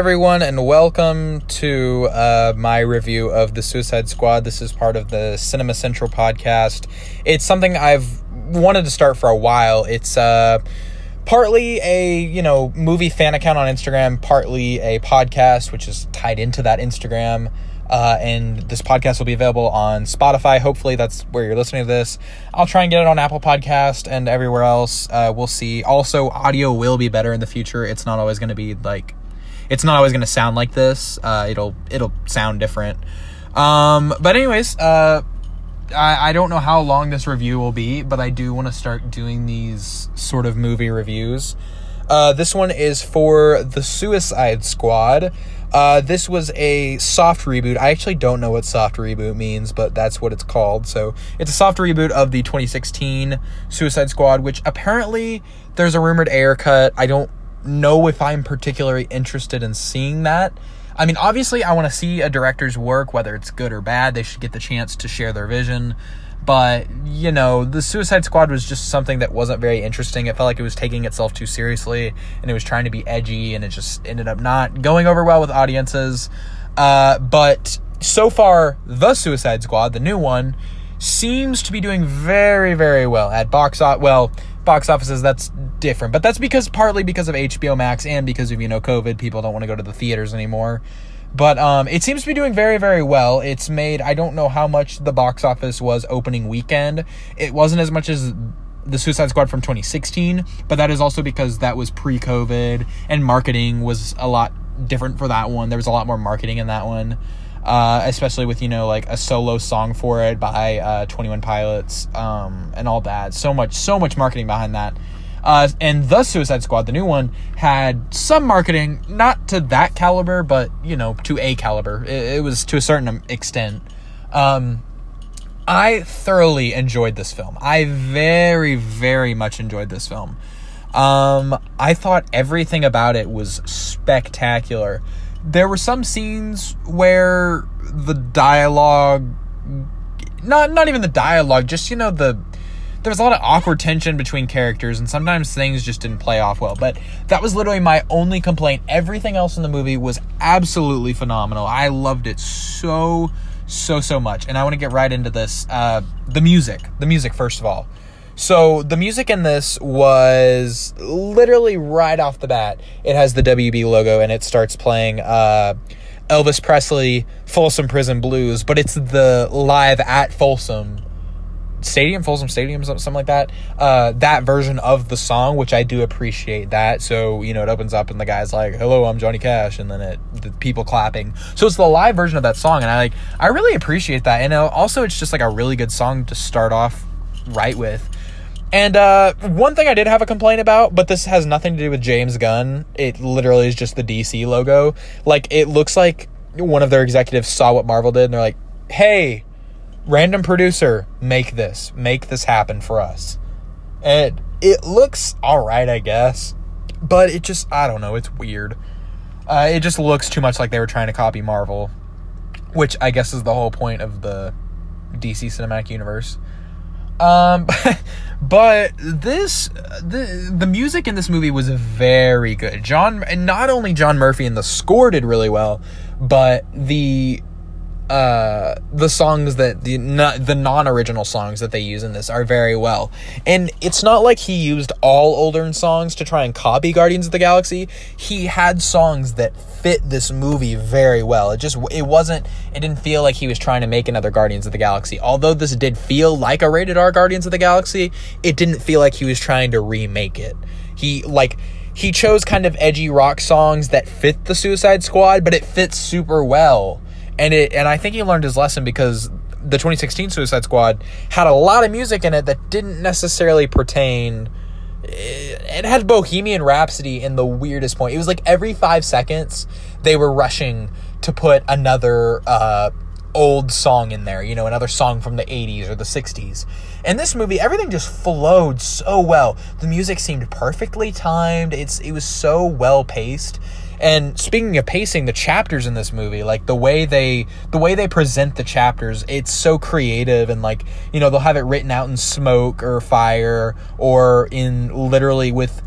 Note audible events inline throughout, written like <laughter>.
Everyone, and welcome to uh, my review of The Suicide Squad. This is part of the Cinema Central podcast. It's something I've wanted to start for a while. It's uh, partly a you know movie fan account on Instagram, partly a podcast, which is tied into that Instagram. Uh, and this podcast will be available on Spotify. Hopefully, that's where you're listening to this. I'll try and get it on Apple Podcast and everywhere else. Uh, we'll see. Also, audio will be better in the future. It's not always going to be like, it's not always going to sound like this. Uh, it'll it'll sound different. Um, but anyways, uh, I, I don't know how long this review will be, but I do want to start doing these sort of movie reviews. Uh, this one is for the Suicide Squad. Uh, this was a soft reboot. I actually don't know what soft reboot means, but that's what it's called. So it's a soft reboot of the 2016 Suicide Squad, which apparently there's a rumored Ayer cut. I don't know if I'm particularly interested in seeing that. I mean, obviously, I want to see a director's work, whether it's good or bad. They should get the chance to share their vision. But, you know, the Suicide Squad was just something that wasn't very interesting. It felt like it was taking itself too seriously and it was trying to be edgy and it just ended up not going over well with audiences. Uh, but so far, The Suicide Squad, the new one, seems to be doing very, very well at box office. Well, box offices, that's different. But that's because partly because of HBO Max and because of, you know, COVID. People don't want to go to the theaters anymore. But um, it seems to be doing very, very well. It's made, I don't know how much the box office was opening weekend. It wasn't as much as the Suicide Squad from 2016, but that is also because that was pre COVID and marketing was a lot different for that one. There was a lot more marketing in that one. Uh, especially with you know like a solo song for it by uh, 21 pilots um, and all that so much so much marketing behind that uh, and the Suicide Squad, the new one, had some marketing, not to that caliber, but you know, to a caliber. It, it was to a certain extent. Um, I thoroughly enjoyed this film. I very, very much enjoyed this film. Um, I thought everything about it was spectacular. There were some scenes where the dialogue, not not even the dialogue, just you know the there was a lot of awkward tension between characters and sometimes things just didn't play off well. But that was literally my only complaint. Everything else in the movie was absolutely phenomenal. I loved it so so so much. And i want to get right into this. Uh, the music. The music first of all so the music in this was literally right off the bat it has the wb logo and it starts playing uh, elvis presley folsom prison blues but it's the live at folsom Stadium, Folsom Stadium, something like that. Uh, that version of the song, which I do appreciate that. So you know, it opens up and the guy's like, "Hello, I'm Johnny Cash," and then it the people clapping. So it's the live version of that song, and I like I really appreciate that. And uh, also, it's just like a really good song to start off right with. And uh, one thing I did have a complaint about, but this has nothing to do with James Gunn. It literally is just the DC logo. Like it looks like one of their executives saw what Marvel did, and they're like, "Hey." random producer, make this, make this happen for us. And it looks all right, I guess, but it just, I don't know, it's weird. Uh, it just looks too much like they were trying to copy Marvel, which I guess is the whole point of the DC cinematic universe. Um, <laughs> but this the the music in this movie was very good. John, and not only John Murphy and the score did really well, but the uh, the songs that the not, the non-original songs that they use in this are very well. And it's not like he used all older songs to try and copy Guardians of the Galaxy. He had songs that fit this movie very well. It just it wasn't it didn't feel like he was trying to make another Guardians of the Galaxy. Although this did feel like a rated R Guardians of the Galaxy, it didn't feel like he was trying to remake it. He like he chose kind of edgy rock songs that fit the Suicide Squad, but it fits super well and it and I think he learned his lesson because the 2016 Suicide Squad had a lot of music in it that didn't necessarily pertain. It had Bohemian Rhapsody in the weirdest point. It was like every five seconds they were rushing to put another uh, old song in there, you know, another song from the 80s or the 60s. And this movie, everything just flowed so well. The music seemed perfectly timed. It's it was so well paced and speaking of pacing, the chapters in this movie, like the way they the way they present the chapters, it's so creative and like, you know, they'll have it written out in smoke or fire or in literally with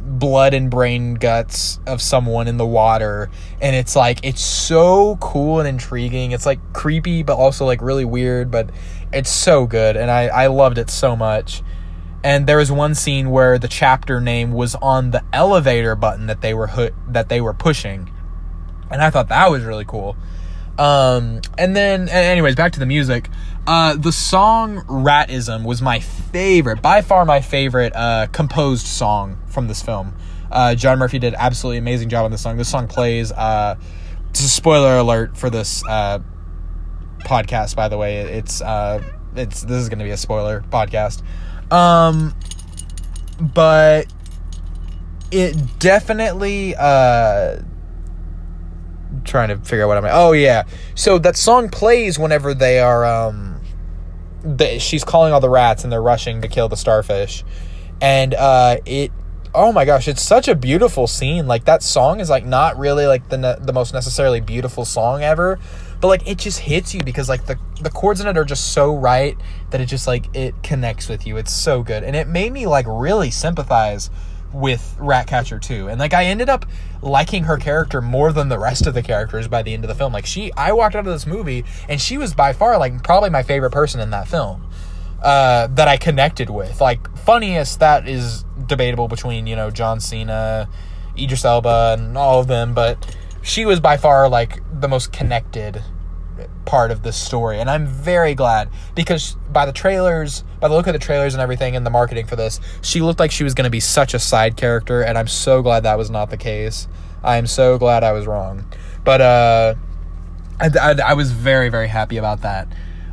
blood and brain guts of someone in the water. And it's like it's so cool and intriguing. It's like creepy but also like really weird but it's so good. And i i loved it so much and there was one scene where the chapter name was on the elevator button that they were hu- that they were pushing. And i thought that was really cool. Um and then anyways back to the music. Uh the song ratism was my favorite by far my favorite uh composed song from this film. Uh john murphy did absolutely amazing job on this song. This song plays uh just a spoiler alert for this uh podcast by the way. It's uh it's this is gonna be a spoiler podcast um but it definitely uh trying to figure out what I'm. Oh yeah, so that song plays whenever they are. Um, the, she's calling all the rats and they're rushing to kill the starfish, and uh, it. Oh my gosh, it's such a beautiful scene. Like that song is like not really like the ne- the most necessarily beautiful song ever, but like it just hits you because like the the chords in it are just so right that it just like it connects with you. It's so good, and it made me like really sympathize with Ratcatcher 2. And like I ended up liking her character more than the rest of the characters by the end of the film. Like she I walked out of this movie and she was by far like probably my favorite person in that film. Uh, that I connected with. Like funniest that is debatable between, you know, John Cena, Idris Elba and all of them, but she was by far like the most connected part of this story and i'm very glad because by the trailers by the look of the trailers and everything and the marketing for this she looked like she was going to be such a side character and i'm so glad that was not the case. I am so glad i was wrong. But uh i, I, I was very very happy about that.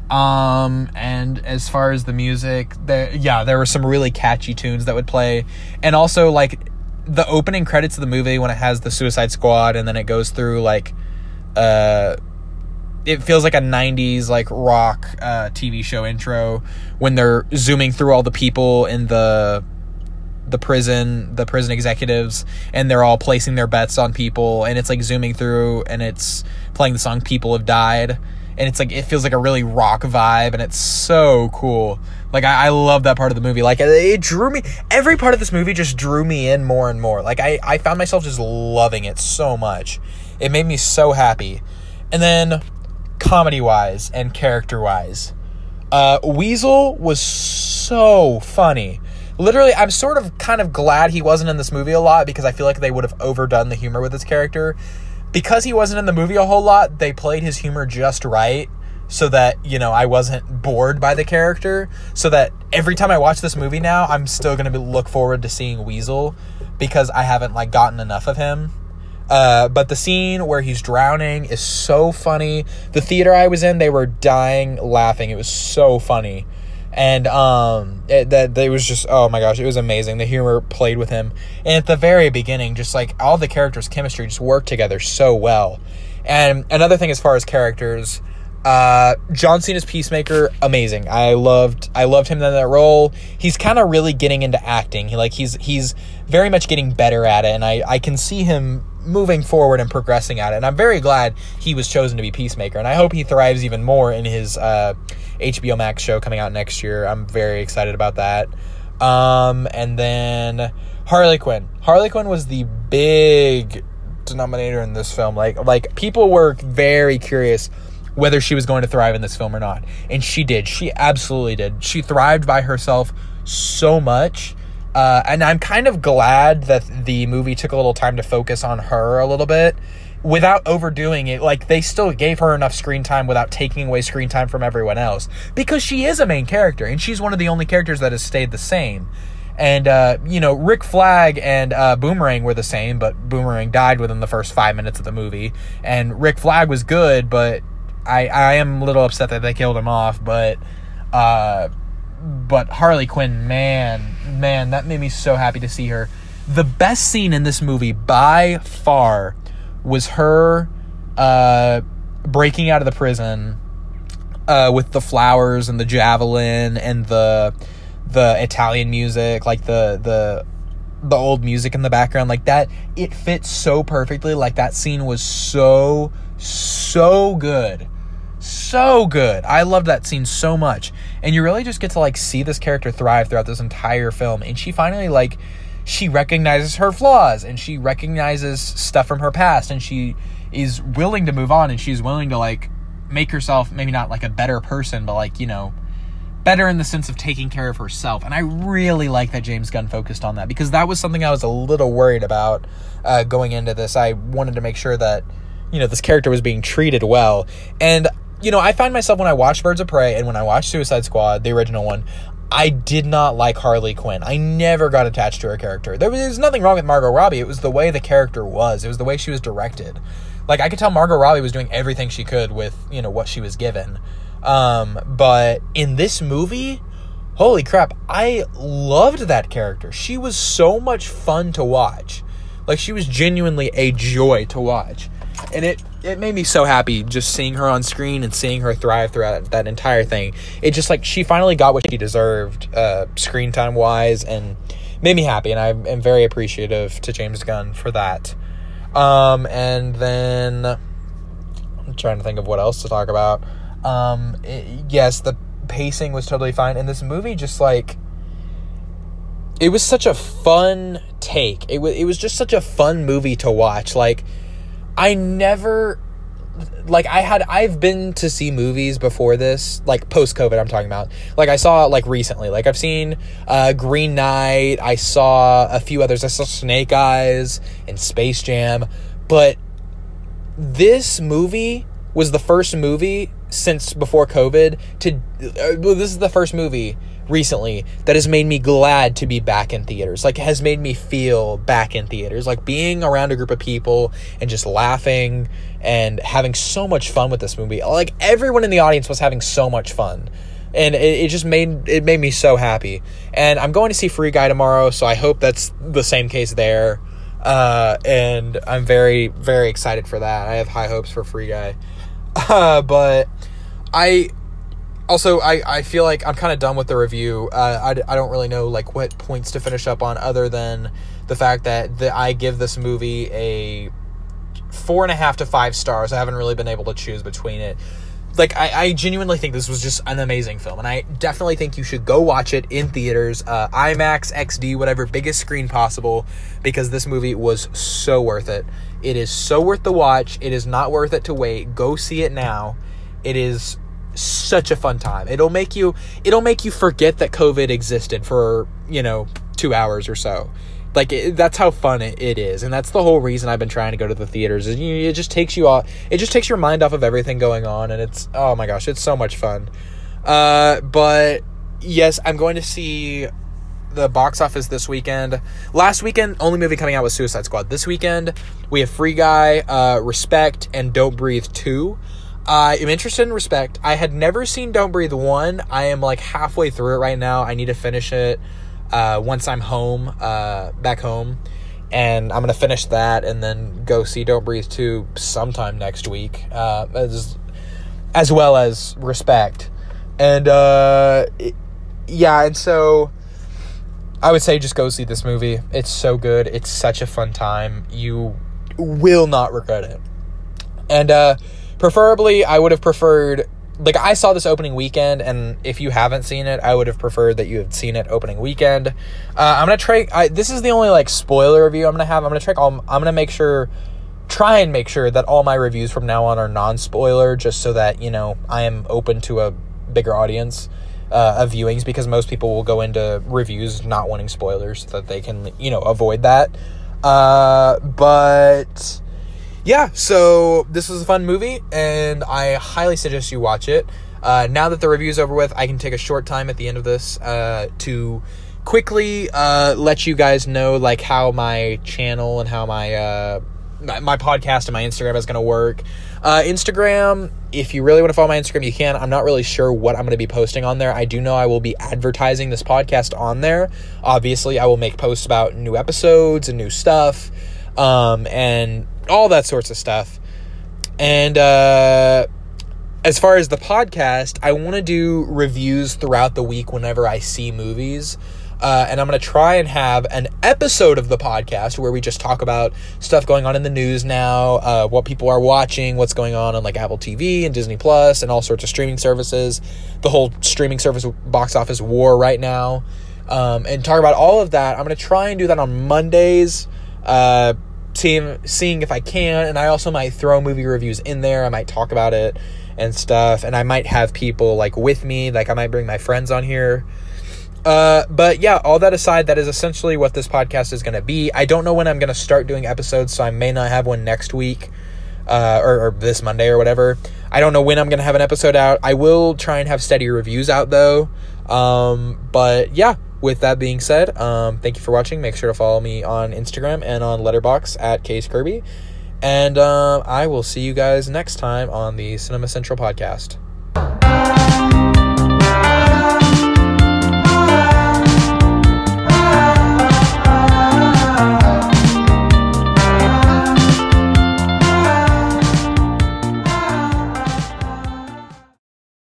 Um and as far as the music there yeah there were some really catchy tunes that would play. And also like the opening credits of the movie when it has the suicide squad and then it goes through like uh it feels like a 90s like rock uh, TV show intro when they're zooming through all the people in the the prison the prison executives and they're all placing their bets on people and it's like zooming through and it's playing the song people have died and it's like it feels like a really rock vibe and it's so cool. Like I, I love that part of the movie. Like it drew me every part of this movie just drew me in more and more. Like I, I found myself just loving it so much. It made me so happy. And then comedy wise and character wise. Uh, Weasel was so funny. Literally, I'm sort of kind of glad he wasn't in this movie a lot because I feel like they would have overdone the humor with his character. Because he wasn't in the movie a whole lot, they played his humor just right so that, you know, I wasn't bored by the character. So that every time I watch this movie now, I'm still going to look forward to seeing Weasel because I haven't, like, gotten enough of him. Uh, but the scene where he's drowning is so funny. The theater I was in, they were dying laughing. It was so funny. And um, it, that it was just oh my gosh, it was amazing. The humor played with him, and at the very beginning, just like all the characters' chemistry just worked together so well. And another thing, as far as characters, uh, John Cena's Peacemaker, amazing. I loved I loved him in that role. He's kind of really getting into acting. He like he's he's very much getting better at it, and I I can see him moving forward and progressing at it. And I'm very glad he was chosen to be Peacemaker, and I hope he thrives even more in his uh, HBO Max show coming out next year. I'm very excited about that. Um, and then Harley Quinn. Harley Quinn was the big denominator in this film. Like like people were very curious whether she was going to thrive in this film or not. And she did. She absolutely did. She thrived by herself so much uh, and I'm kind of glad that the movie took a little time to focus on her a little bit without overdoing it. Like, they still gave her enough screen time without taking away screen time from everyone else because she is a main character and she's one of the only characters that has stayed the same. And, uh, you know, Rick Flag and uh, Boomerang were the same, but Boomerang died within the first five minutes of the movie. And Rick Flag was good, but I, I am a little upset that they killed him off. But, uh, but Harley Quinn, man, man, that made me so happy to see her. The best scene in this movie by far was her uh, breaking out of the prison uh, with the flowers and the javelin and the the Italian music, like the the the old music in the background, like that. It fits so perfectly. Like that scene was so so good so good. I loved that scene so much. And you really just get to like see this character thrive throughout this entire film. And she finally like she recognizes her flaws and she recognizes stuff from her past and she is willing to move on and she's willing to like make herself maybe not like a better person but like you know better in the sense of taking care of herself. And i really like that james gunn focused on that because that was something i was a little worried about uh, going into this. I wanted to make sure that you know this character was being treated well. And you know i find myself when i watch birds of prey and when i watch suicide squad the original one I did not like Harley Quinn. I never got attached to her character. There was, there was nothing wrong with Margot Robbie. It was the way the character was. It was the way she was directed. Like I could tell Margot Robbie was doing everything she could with you know what she was given. Um, but in this movie, holy crap, I loved that character. She was so much fun to watch. Like she was genuinely a joy to watch. And it it made me so happy just seeing her on screen and seeing her thrive throughout that entire thing. It just like she finally got what she deserved, uh, screen time wise, and made me happy. And I am very appreciative to James Gunn for that. Um, and then I'm trying to think of what else to talk about. Um, it, yes, the pacing was totally fine, and this movie just like it was such a fun take. It was it was just such a fun movie to watch. Like I never like I had I've been to see movies before this, like post COVID I'm talking about. Like I saw like recently. Like I've seen uh Green Knight, I saw a few others. I saw Snake Eyes and Space Jam, but this movie was the first movie since before COVID to uh, this is the first movie recently that has made me glad to be back in theaters. Like has made me feel back in theaters. Like being around a group of people and just laughing and having so much fun with this movie. Like everyone in the audience was having so much fun. And it, it just made it made me so happy. And I'm going to see Free Guy tomorrow, so I hope that's the same case there. Uh, and I'm very, very excited for that. I have high hopes for Free Guy. <laughs> Uh, but I also I, I feel like i'm kind of done with the review. Uh, I, I don't really know like what points to finish up on other than the fact that the, i give this movie a four and a half to five stars. I haven't really been able to choose between it. Like I, I genuinely think this was just an amazing film and i definitely think you should go watch it in theaters uh, imax xd whatever biggest screen possible because this movie was so worth it. It is so worth the watch. It is not worth it to wait. Go see it now. It is such a fun time. It'll make you it'll make you forget that COVID existed for, you know, 2 hours or so. Like it, that's how fun it, it is. And that's the whole reason I've been trying to go to the theaters. Is you, it just takes you off it just takes your mind off of everything going on and it's oh my gosh, it's so much fun. Uh but yes, I'm going to see the box office this weekend. Last weekend, only movie coming out was Suicide Squad. This weekend, we have Free Guy, uh, Respect, and Don't Breathe 2. I am interested in Respect. I had never seen Don't Breathe 1. I am like halfway through it right now. I need to finish it uh, once I'm home, uh, back home. And I'm going to finish that and then go see Don't Breathe 2 sometime next week, uh, as, as well as Respect. And uh, yeah, and so I would say just go see this movie. It's so good. It's such a fun time. You will not regret it. And, uh, Preferably, I would have preferred like I saw this opening weekend, and if you haven't seen it, I would have preferred that you had seen it opening weekend. Uh, I'm gonna try. I, this is the only like spoiler review I'm gonna have. I'm gonna try. I'm gonna make sure, try and make sure that all my reviews from now on are non-spoiler, just so that you know I am open to a bigger audience uh, of viewings because most people will go into reviews not wanting spoilers so that they can you know avoid that. Uh, but yeah, so this was a fun movie, and I highly suggest you watch it. Uh, now that the review is over with, I can take a short time at the end of this uh, to quickly uh, let you guys know like how my channel and how my uh, my podcast and my Instagram is going to work. Uh, Instagram, if you really want to follow my Instagram, you can. I'm not really sure what I'm going to be posting on there. I do know I will be advertising this podcast on there. Obviously, I will make posts about new episodes and new stuff, um, and all that sorts of stuff. And uh, as far as the podcast, I want to do reviews throughout the week whenever I see movies. Uh, and I'm going to try and have an episode of the podcast where we just talk about stuff going on in the news now, uh, what people are watching, what's going on on like Apple TV and Disney Plus and all sorts of streaming services, the whole streaming service box office war right now. um, and talk about all of that. I'm going to try and do that on Mondays. Uh, seeing seeing if I can, and I also might throw movie reviews in there. I might talk about it and stuff, and I might have people like with me. Like I might bring my friends on here. Uh, but yeah, all that aside, that is essentially what this podcast is going to be. I don't know when I'm going to start doing episodes, so I may not have one next week, uh, or, or this Monday or whatever. I don't know when I'm going to have an episode out. I will try and have steady reviews out though. Um, but yeah, with that being said, um, thank you for watching. Make sure to follow me on Instagram and on Letterboxd at Case Kirby. And uh, I will see you guys next time on the Cinema Central podcast.